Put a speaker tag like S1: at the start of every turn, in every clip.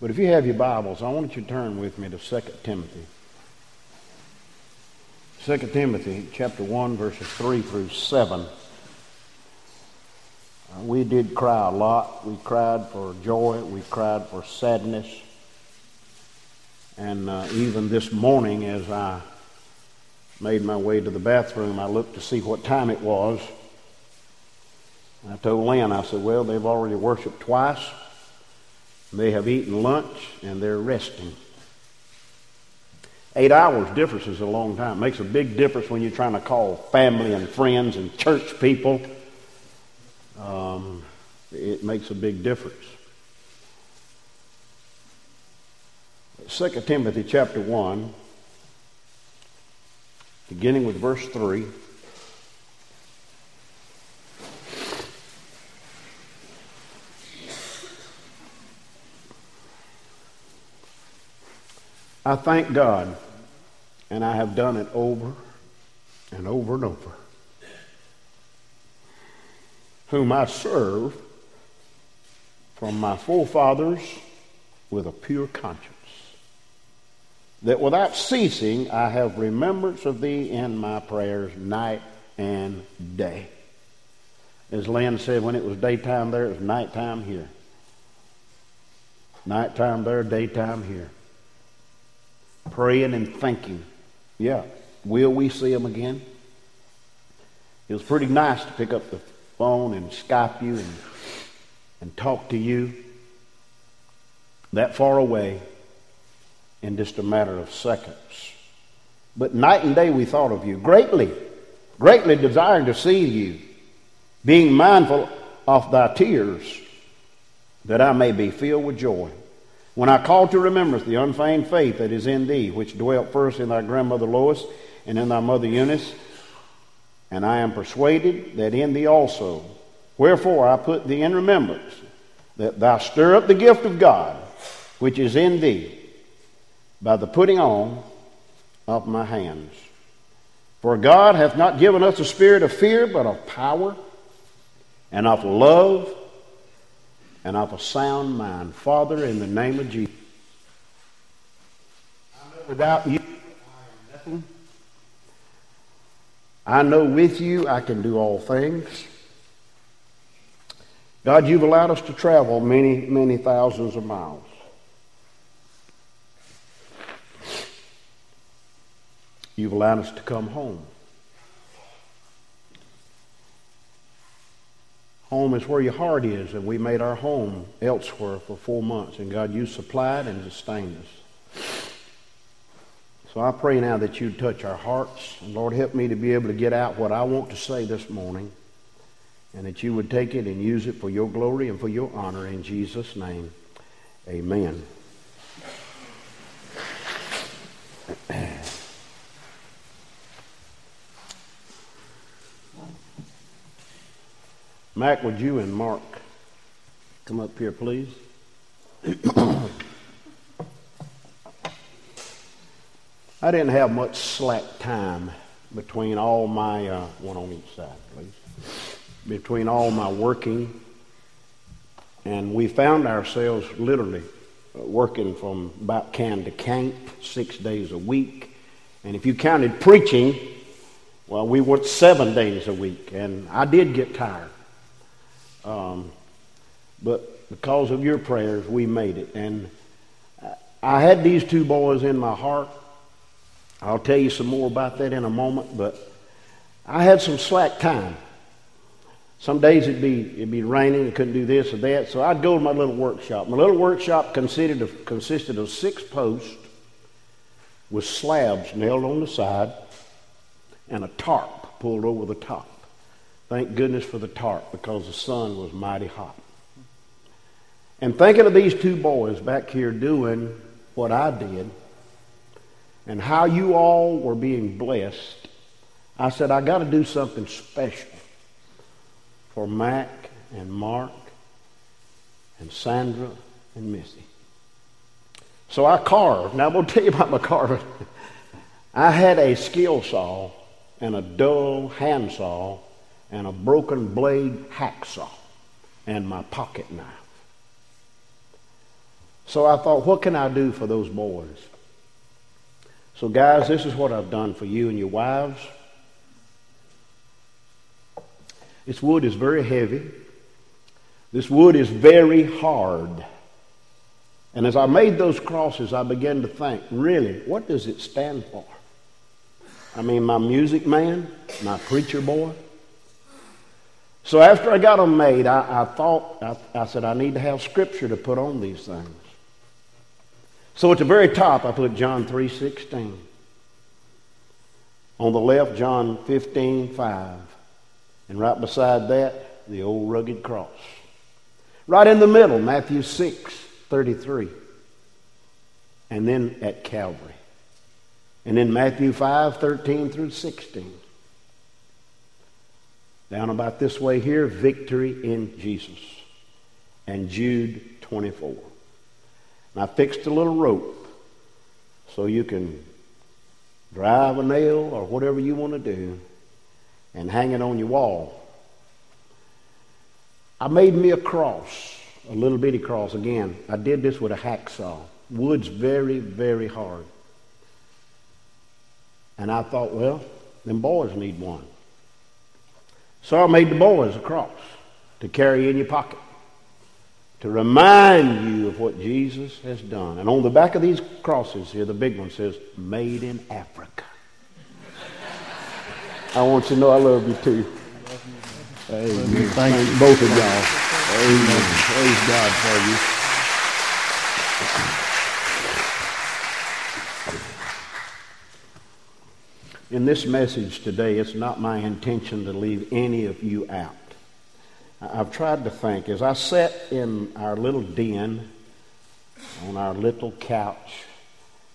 S1: But if you have your Bibles, I want you to turn with me to 2 Timothy. 2 Timothy chapter 1, verses 3 through 7. Uh, we did cry a lot. We cried for joy. We cried for sadness. And uh, even this morning, as I made my way to the bathroom, I looked to see what time it was. I told Lynn, I said, Well, they've already worshiped twice. They have eaten lunch and they're resting. Eight hours difference is a long time. It makes a big difference when you're trying to call family and friends and church people. Um, it makes a big difference. 2 Timothy chapter 1, beginning with verse 3. I thank God, and I have done it over and over and over, whom I serve from my forefathers with a pure conscience, that without ceasing I have remembrance of thee in my prayers night and day. As Lynn said, when it was daytime there, it was nighttime here. Nighttime there, daytime here praying and thinking. Yeah, will we see him again? It was pretty nice to pick up the phone and Skype you and, and talk to you that far away in just a matter of seconds. But night and day we thought of you greatly, greatly desiring to see you, being mindful of thy tears, that I may be filled with joy. When I call to remembrance the unfeigned faith that is in thee, which dwelt first in thy grandmother Lois and in thy mother Eunice, and I am persuaded that in thee also. Wherefore I put thee in remembrance, that thou stir up the gift of God which is in thee by the putting on of my hands. For God hath not given us a spirit of fear, but of power and of love and of a sound mind. Father, in the name of Jesus, without you, I am nothing. I know with you I can do all things. God, you've allowed us to travel many, many thousands of miles. You've allowed us to come home. Home is where your heart is, and we made our home elsewhere for four months, and God, you supplied and sustained us. So I pray now that you'd touch our hearts, and Lord, help me to be able to get out what I want to say this morning, and that you would take it and use it for your glory and for your honor. In Jesus' name, amen. Mac, would you and Mark come up here, please? I didn't have much slack time between all my, uh, one on each side, please, between all my working, and we found ourselves literally uh, working from about can to can't, six days a week. And if you counted preaching, well, we worked seven days a week, and I did get tired. Um, but because of your prayers, we made it. And I had these two boys in my heart. I'll tell you some more about that in a moment, but I had some slack time. Some days it'd be, it'd be raining, I couldn't do this or that, so I'd go to my little workshop. My little workshop consisted of, consisted of six posts with slabs nailed on the side and a tarp pulled over the top. Thank goodness for the tarp because the sun was mighty hot. And thinking of these two boys back here doing what I did and how you all were being blessed, I said, I got to do something special for Mac and Mark and Sandra and Missy. So I carved. Now, I'm going to tell you about my carving. I had a skill saw and a dull handsaw and a broken blade hacksaw and my pocket knife. So I thought, what can I do for those boys? So, guys, this is what I've done for you and your wives. This wood is very heavy. This wood is very hard. And as I made those crosses, I began to think, really, what does it stand for? I mean, my music man, my preacher boy. So after I got them made, I, I thought, I, I said, I need to have scripture to put on these things. So at the very top, I put John 3.16. On the left, John 15.5. And right beside that, the old rugged cross. Right in the middle, Matthew 6.33. And then at Calvary. And then Matthew 5.13 through 16. Down about this way here, victory in Jesus. And Jude 24. And I fixed a little rope so you can drive a nail or whatever you want to do and hang it on your wall. I made me a cross, a little bitty cross. Again, I did this with a hacksaw. Wood's very, very hard. And I thought, well, them boys need one. So I made the boys a cross to carry in your pocket to remind you of what Jesus has done. And on the back of these crosses here, the big one says, Made in Africa. I want you to know I love you too. Amen. Thank, Thank both of y'all. Amen. Praise God for you. In this message today, it's not my intention to leave any of you out. I've tried to think as I sat in our little den on our little couch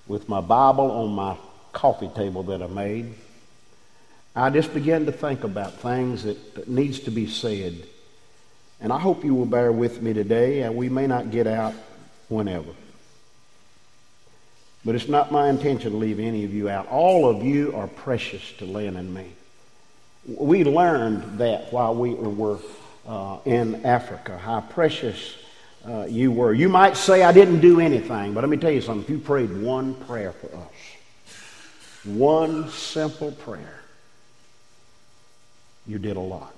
S1: with my Bible on my coffee table that I made, I just began to think about things that, that needs to be said. And I hope you will bear with me today, and we may not get out whenever. But it's not my intention to leave any of you out. All of you are precious to Lynn and me. We learned that while we were uh, in Africa, how precious uh, you were. You might say, I didn't do anything, but let me tell you something. If you prayed one prayer for us, one simple prayer, you did a lot.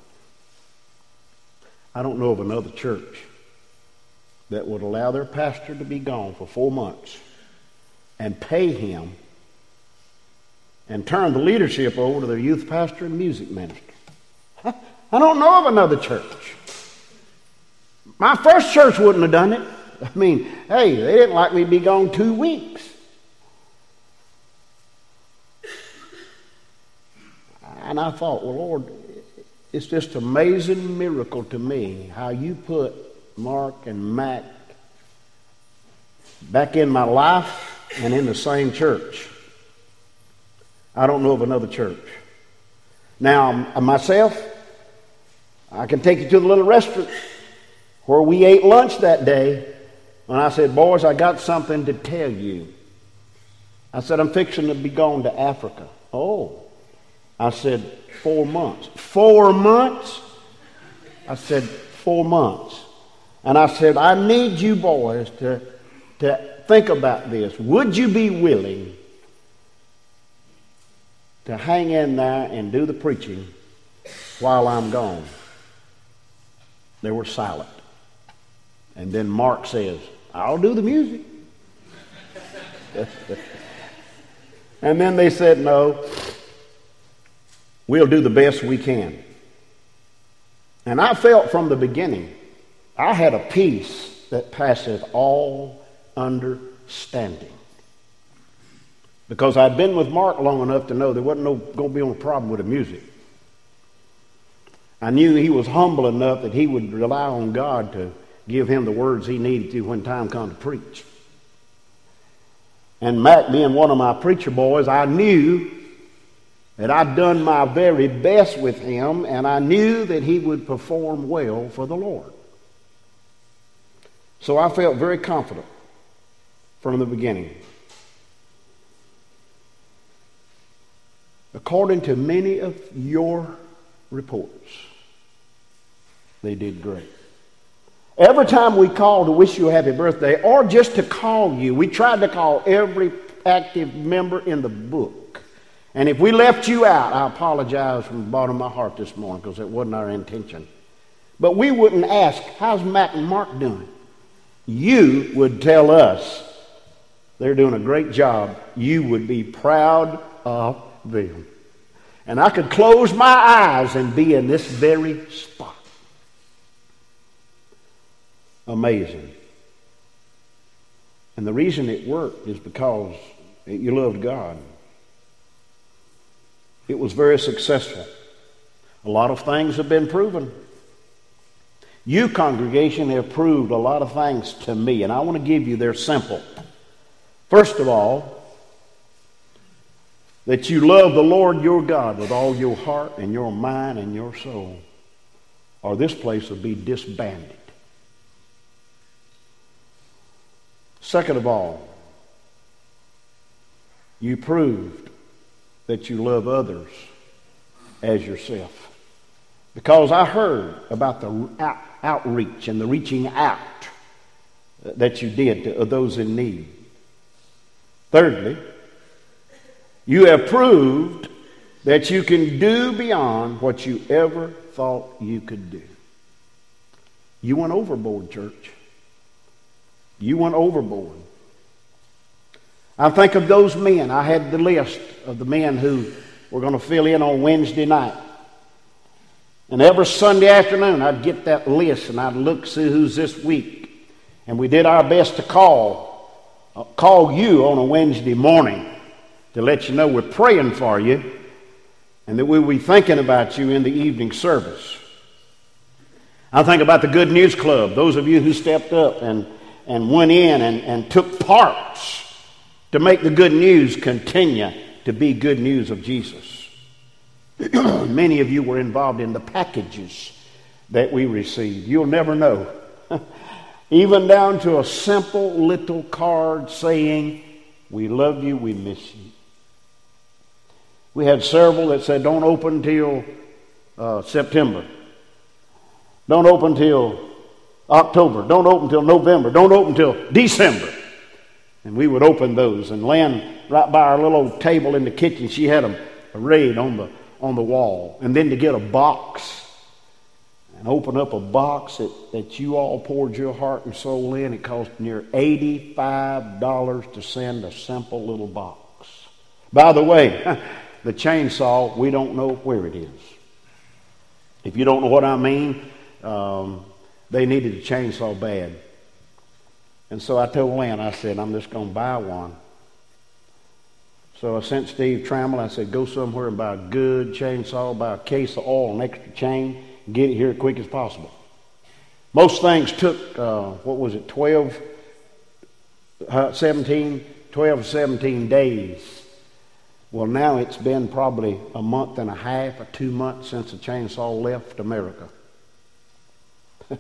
S1: I don't know of another church that would allow their pastor to be gone for four months and pay him and turn the leadership over to their youth pastor and music minister. I don't know of another church. My first church wouldn't have done it. I mean, hey, they didn't like me to be gone two weeks. And I thought, well, Lord, it's just amazing miracle to me how you put Mark and Mac back in my life and in the same church. I don't know of another church. Now, uh, myself, I can take you to the little restaurant where we ate lunch that day. And I said, Boys, I got something to tell you. I said, I'm fixing to be going to Africa. Oh. I said, Four months. Four months? I said, Four months. And I said, I need you boys to, to think about this. Would you be willing to hang in there and do the preaching while I'm gone? They were silent. And then Mark says, I'll do the music. and then they said, No, we'll do the best we can. And I felt from the beginning, I had a peace that passeth all understanding. Because I'd been with Mark long enough to know there wasn't no going to be no problem with the music. I knew he was humble enough that he would rely on God to give him the words he needed to when time come to preach. And Mac, being one of my preacher boys, I knew that I'd done my very best with him, and I knew that he would perform well for the Lord. So I felt very confident from the beginning. According to many of your reports. They did great. Every time we call to wish you a happy birthday or just to call you, we tried to call every active member in the book. And if we left you out, I apologize from the bottom of my heart this morning because it wasn't our intention. But we wouldn't ask, How's Mac and Mark doing? You would tell us they're doing a great job. You would be proud of them. And I could close my eyes and be in this very spot. Amazing. And the reason it worked is because you loved God. It was very successful. A lot of things have been proven. You, congregation, have proved a lot of things to me, and I want to give you their simple. First of all, that you love the Lord your God with all your heart and your mind and your soul, or this place will be disbanded. Second of all, you proved that you love others as yourself. Because I heard about the out, outreach and the reaching out that you did to those in need. Thirdly, you have proved that you can do beyond what you ever thought you could do. You went overboard, church. You went overboard. I think of those men. I had the list of the men who were going to fill in on Wednesday night. And every Sunday afternoon, I'd get that list and I'd look, see who's this week. And we did our best to call, Uh, call you on a Wednesday morning to let you know we're praying for you and that we'll be thinking about you in the evening service. I think about the Good News Club, those of you who stepped up and, and went in and, and took parts to make the good news continue to be good news of Jesus. Many of you were involved in the packages that we received. You'll never know. Even down to a simple little card saying, We love you, we miss you. We had several that said, Don't open till uh, September. Don't open till October. Don't open till November. Don't open till December. And we would open those. And Lynn, right by our little old table in the kitchen, she had them arrayed on the, on the wall. And then to get a box and open up a box that, that you all poured your heart and soul in, it cost near $85 to send a simple little box. By the way, the chainsaw, we don't know where it is. If you don't know what I mean, um, they needed a chainsaw bad. And so I told Lynn, I said, I'm just going to buy one. So I sent Steve Trammell. I said, go somewhere and buy a good chainsaw, buy a case of oil, an extra chain, get it here as quick as possible. Most things took, uh, what was it, 12, uh, 17, 12 17 days. Well, now it's been probably a month and a half or two months since the chainsaw left America.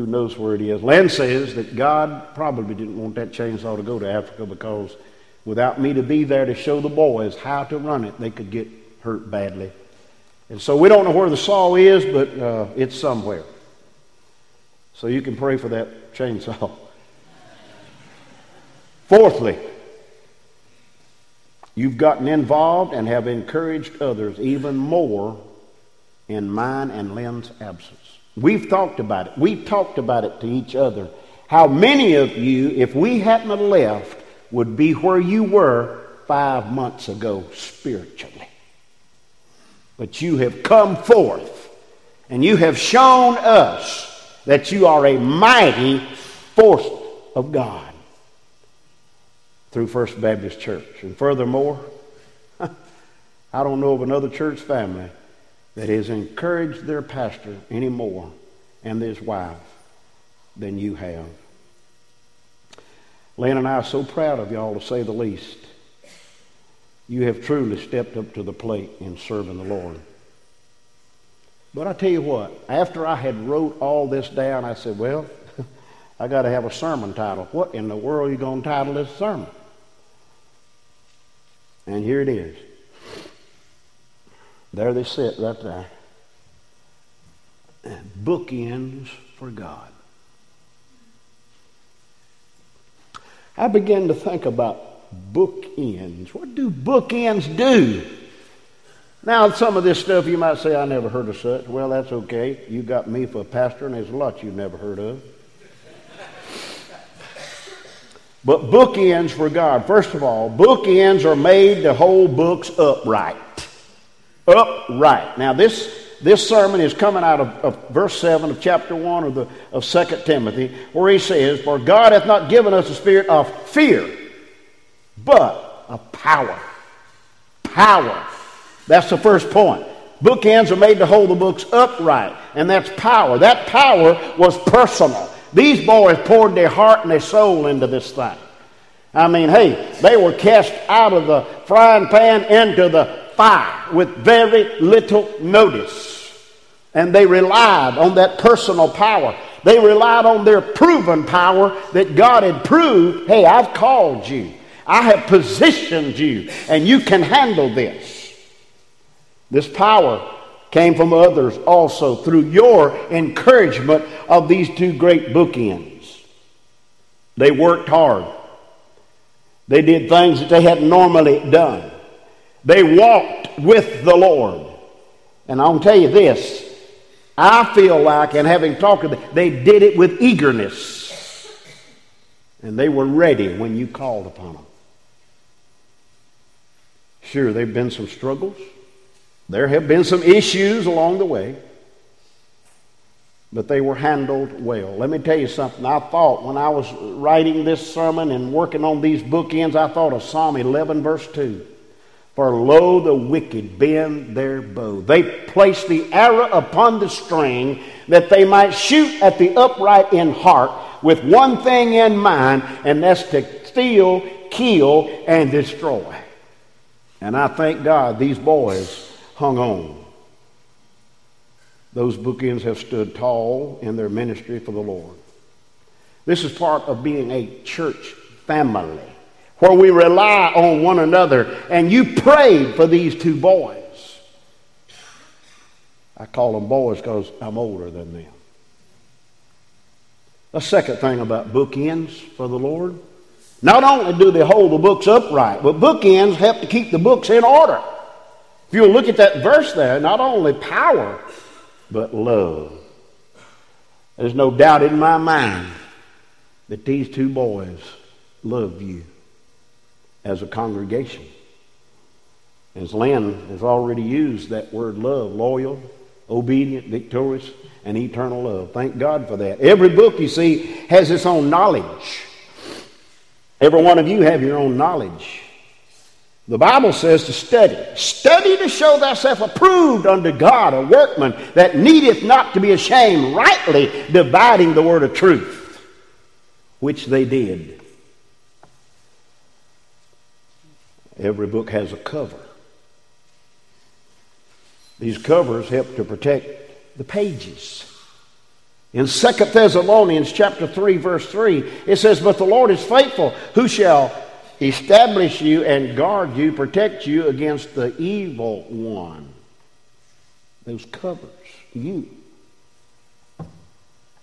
S1: who knows where it is. Lynn says that God probably didn't want that chainsaw to go to Africa because without me to be there to show the boys how to run it, they could get hurt badly. And so we don't know where the saw is, but uh, it's somewhere. So you can pray for that chainsaw. Fourthly, you've gotten involved and have encouraged others even more in mine and Lynn's absence. We've talked about it. We've talked about it to each other. How many of you, if we hadn't left, would be where you were five months ago spiritually. But you have come forth and you have shown us that you are a mighty force of God through First Baptist Church. And furthermore, I don't know of another church family that has encouraged their pastor any more and his wife than you have. Lynn and I are so proud of y'all to say the least. You have truly stepped up to the plate in serving the Lord. But I tell you what, after I had wrote all this down, I said, well, I got to have a sermon title. What in the world are you going to title this sermon? And here it is. There they sit right there. Bookends for God. I began to think about bookends. What do bookends do? Now, some of this stuff you might say, I never heard of such. Well, that's okay. You got me for a pastor, and there's a lot you've never heard of. But bookends for God. First of all, bookends are made to hold books upright. Upright. Now, this, this sermon is coming out of, of verse 7 of chapter 1 of, the, of 2 Timothy, where he says, For God hath not given us a spirit of fear, but of power. Power. That's the first point. Bookends are made to hold the books upright, and that's power. That power was personal. These boys poured their heart and their soul into this thing. I mean, hey, they were cast out of the frying pan into the fire with very little notice. And they relied on that personal power. They relied on their proven power that God had proved hey, I've called you, I have positioned you, and you can handle this. This power came from others also through your encouragement of these two great bookends. They worked hard. They did things that they hadn't normally done. They walked with the Lord. And I'll tell you this I feel like, and having talked to them, they did it with eagerness. And they were ready when you called upon them. Sure, there have been some struggles. There have been some issues along the way, but they were handled well. Let me tell you something. I thought when I was writing this sermon and working on these bookends, I thought of Psalm 11, verse 2. For lo, the wicked bend their bow. They place the arrow upon the string that they might shoot at the upright in heart with one thing in mind, and that's to steal, kill, and destroy. And I thank God these boys hung on. Those bookends have stood tall in their ministry for the Lord. This is part of being a church family where we rely on one another. And you prayed for these two boys. I call them boys because I'm older than them. The second thing about bookends for the Lord not only do they hold the books upright, but bookends help to keep the books in order. If you look at that verse there, not only power, but love. There's no doubt in my mind that these two boys love you as a congregation. As Lynn has already used that word love, loyal, obedient, victorious, and eternal love. Thank God for that. Every book you see has its own knowledge. Every one of you have your own knowledge. The Bible says to study. Study to show thyself approved unto God, a workman that needeth not to be ashamed, rightly dividing the word of truth, which they did. Every book has a cover. These covers help to protect the pages. In 2 Thessalonians chapter 3 verse 3 it says but the Lord is faithful who shall establish you and guard you, protect you against the evil one. Those covers, you.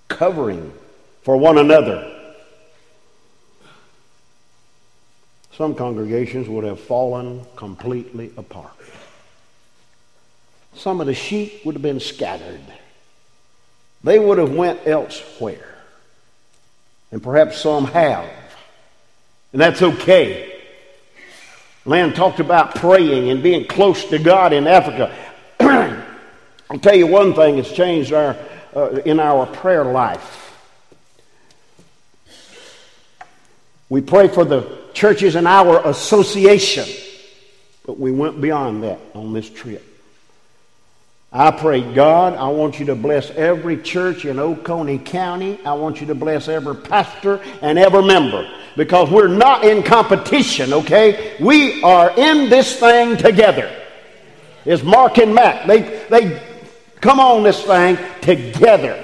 S1: Covering for one another. Some congregations would have fallen completely apart. Some of the sheep would have been scattered. They would have went elsewhere. And perhaps some have. And that's okay. Lynn talked about praying and being close to God in Africa. I'll tell you one thing that's changed our, uh, in our prayer life. We pray for the churches in our association, but we went beyond that on this trip. I pray, God, I want you to bless every church in Oconee County. I want you to bless every pastor and every member because we're not in competition, okay? We are in this thing together. It's Mark and Mac. They, they come on this thing together.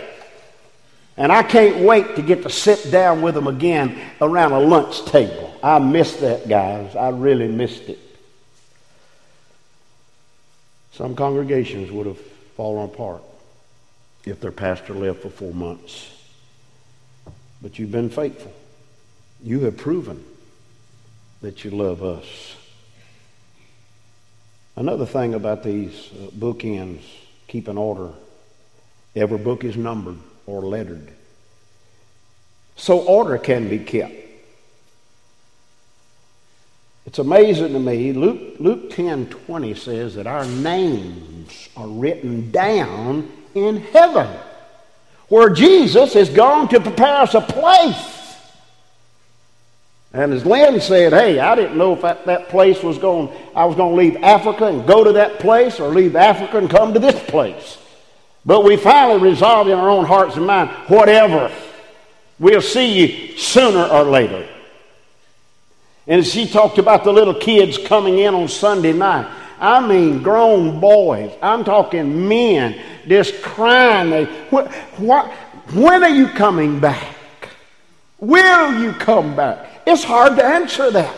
S1: And I can't wait to get to sit down with them again around a lunch table. I missed that, guys. I really missed it. Some congregations would have fallen apart. if their pastor left for four months. But you've been faithful. You have proven that you love us. Another thing about these uh, bookends, keep an order. Every book is numbered or lettered. So order can be kept. It's amazing to me. Luke, Luke 10 20 says that our names are written down in heaven, where Jesus is gone to prepare us a place. And as Lynn said, hey, I didn't know if that, that place was going, I was going to leave Africa and go to that place or leave Africa and come to this place. But we finally resolved in our own hearts and minds, whatever. We'll see you sooner or later. And as he talked about the little kids coming in on Sunday night, I mean grown boys. I'm talking men just crying. They, what, what, when are you coming back? Will you come back? It's hard to answer that.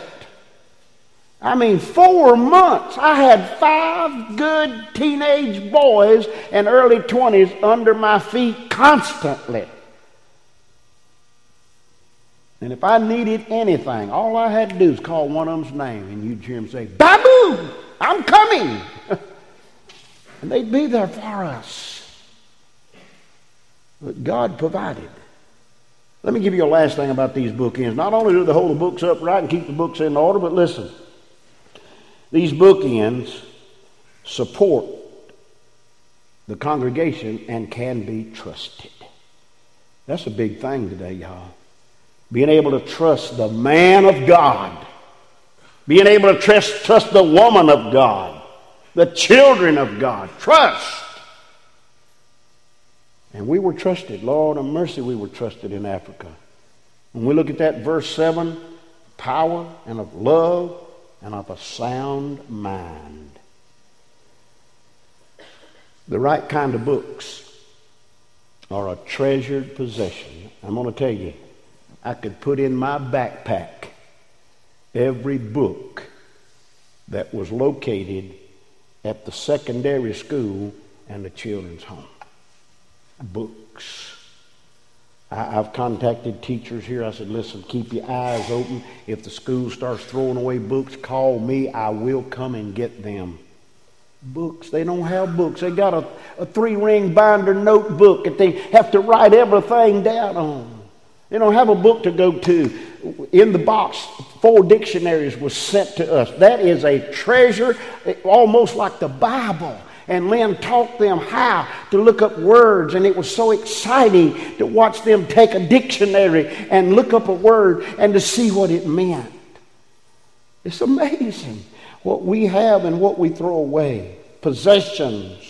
S1: I mean, four months. I had five good teenage boys and early 20s under my feet constantly. And if I needed anything, all I had to do was call one of them's name, and you'd hear him say, Babu, I'm coming. and they'd be there for us. But God provided. Let me give you a last thing about these bookends. Not only do they hold the books upright and keep the books in order, but listen. These bookends support the congregation and can be trusted. That's a big thing today, y'all. Being able to trust the man of God. Being able to trust, trust the woman of God. The children of God. Trust. And we were trusted. Lord of mercy, we were trusted in Africa. When we look at that verse 7, power and of love and of a sound mind. The right kind of books are a treasured possession. I'm going to tell you, I could put in my backpack every book that was located at the secondary school and the children's home. Books. I, have contacted teachers here. I said, listen, keep your eyes open. If the school starts throwing away books, call me. I will come and get them. Books. They don't have books. They got a, a three ring binder notebook that they have to write everything down on. They don't have a book to go to. In the box, four dictionaries were sent to us. That is a treasure, almost like the Bible. And Lynn taught them how to look up words, and it was so exciting to watch them take a dictionary and look up a word and to see what it meant. It's amazing what we have and what we throw away. Possessions.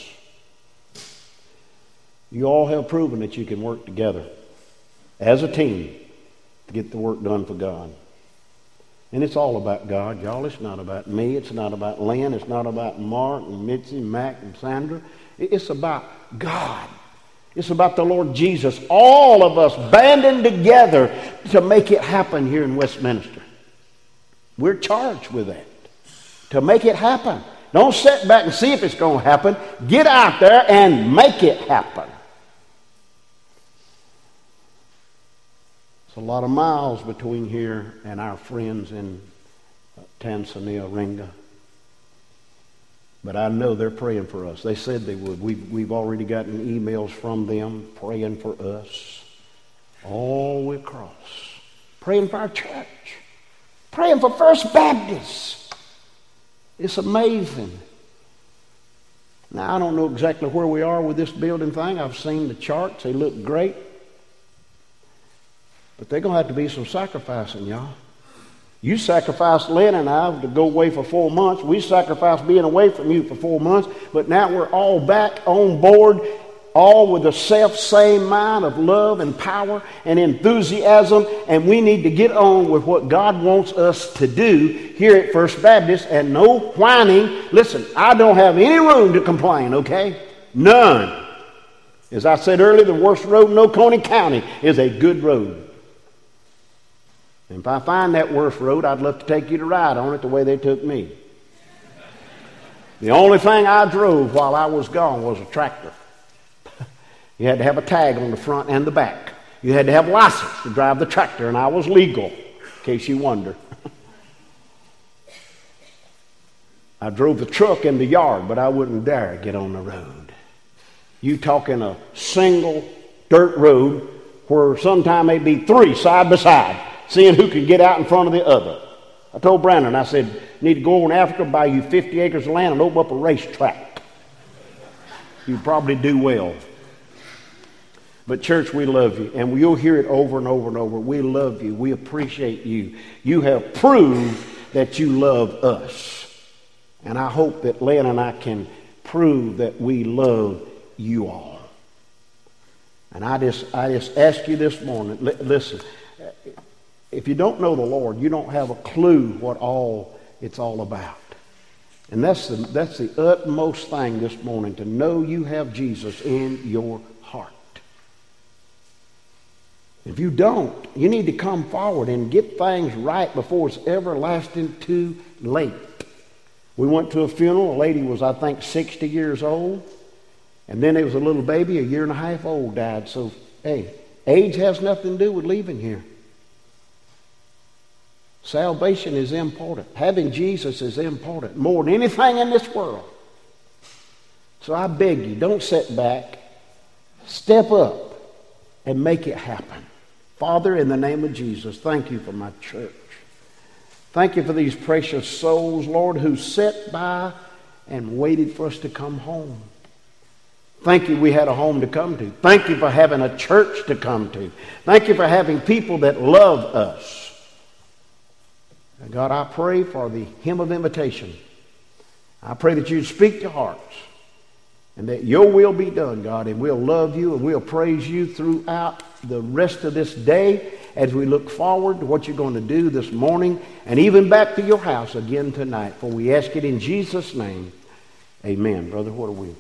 S1: You all have proven that you can work together as a team to get the work done for God. And it's all about God, y'all. It's not about me. It's not about Lynn. It's not about Mark and Mitzi, Mac and Sandra. It's about God. It's about the Lord Jesus. All of us banding together to make it happen here in Westminster. We're charged with that. To make it happen. Don't sit back and see if it's going to happen. Get out there and make it happen. It's a lot of miles between here and our friends in uh, Tanzania, Iringa. But I know they're praying for us. They said they would. We've, we've already gotten emails from them praying for us all across. Praying for our church. Praying for First Baptist. It's amazing. Now, I don't know exactly where we are with this building thing. I've seen the charts, they look great. But they're going to have to be some sacrificing, y'all. You sacrificed Lynn and I to go away for four months. We sacrificed being away from you for four months. But now we're all back on board, all with the self same mind of love and power and enthusiasm. And we need to get on with what God wants us to do here at First Baptist and no whining. Listen, I don't have any room to complain, okay? None. As I said earlier, the worst road in Oconee County is a good road. And if I find that worst road, I'd love to take you to ride on it the way they took me. The only thing I drove while I was gone was a tractor. You had to have a tag on the front and the back. You had to have a license to drive the tractor, and I was legal, in case you wonder. I drove the truck in the yard, but I wouldn't dare get on the road. You talking a single dirt road where sometime may be three side by side, seeing who can get out in front of the other. I told Brandon, I said, you need to go in Africa, buy you 50 acres of land, and open up a racetrack. You'd probably do well. But, church, we love you. And you'll hear it over and over and over. We love you. We appreciate you. You have proved that you love us. And I hope that Lynn and I can prove that we love you all. And I just, I just ask you this morning listen, if you don't know the Lord, you don't have a clue what all it's all about. And that's the, that's the utmost thing this morning to know you have Jesus in your heart. If you don't, you need to come forward and get things right before it's everlasting too late. We went to a funeral. A lady was, I think, 60 years old. And then there was a little baby, a year and a half old, died. So, hey, age has nothing to do with leaving here. Salvation is important. Having Jesus is important more than anything in this world. So I beg you, don't sit back. Step up and make it happen. Father, in the name of Jesus, thank you for my church. Thank you for these precious souls, Lord, who sat by and waited for us to come home. Thank you we had a home to come to. Thank you for having a church to come to. Thank you for having people that love us. God, I pray for the hymn of invitation. I pray that you'd speak to hearts and that your will be done, God, and we'll love you and we'll praise you throughout the rest of this day as we look forward to what you're going to do this morning and even back to your house again tonight. For we ask it in Jesus' name. Amen. Brother, what are we?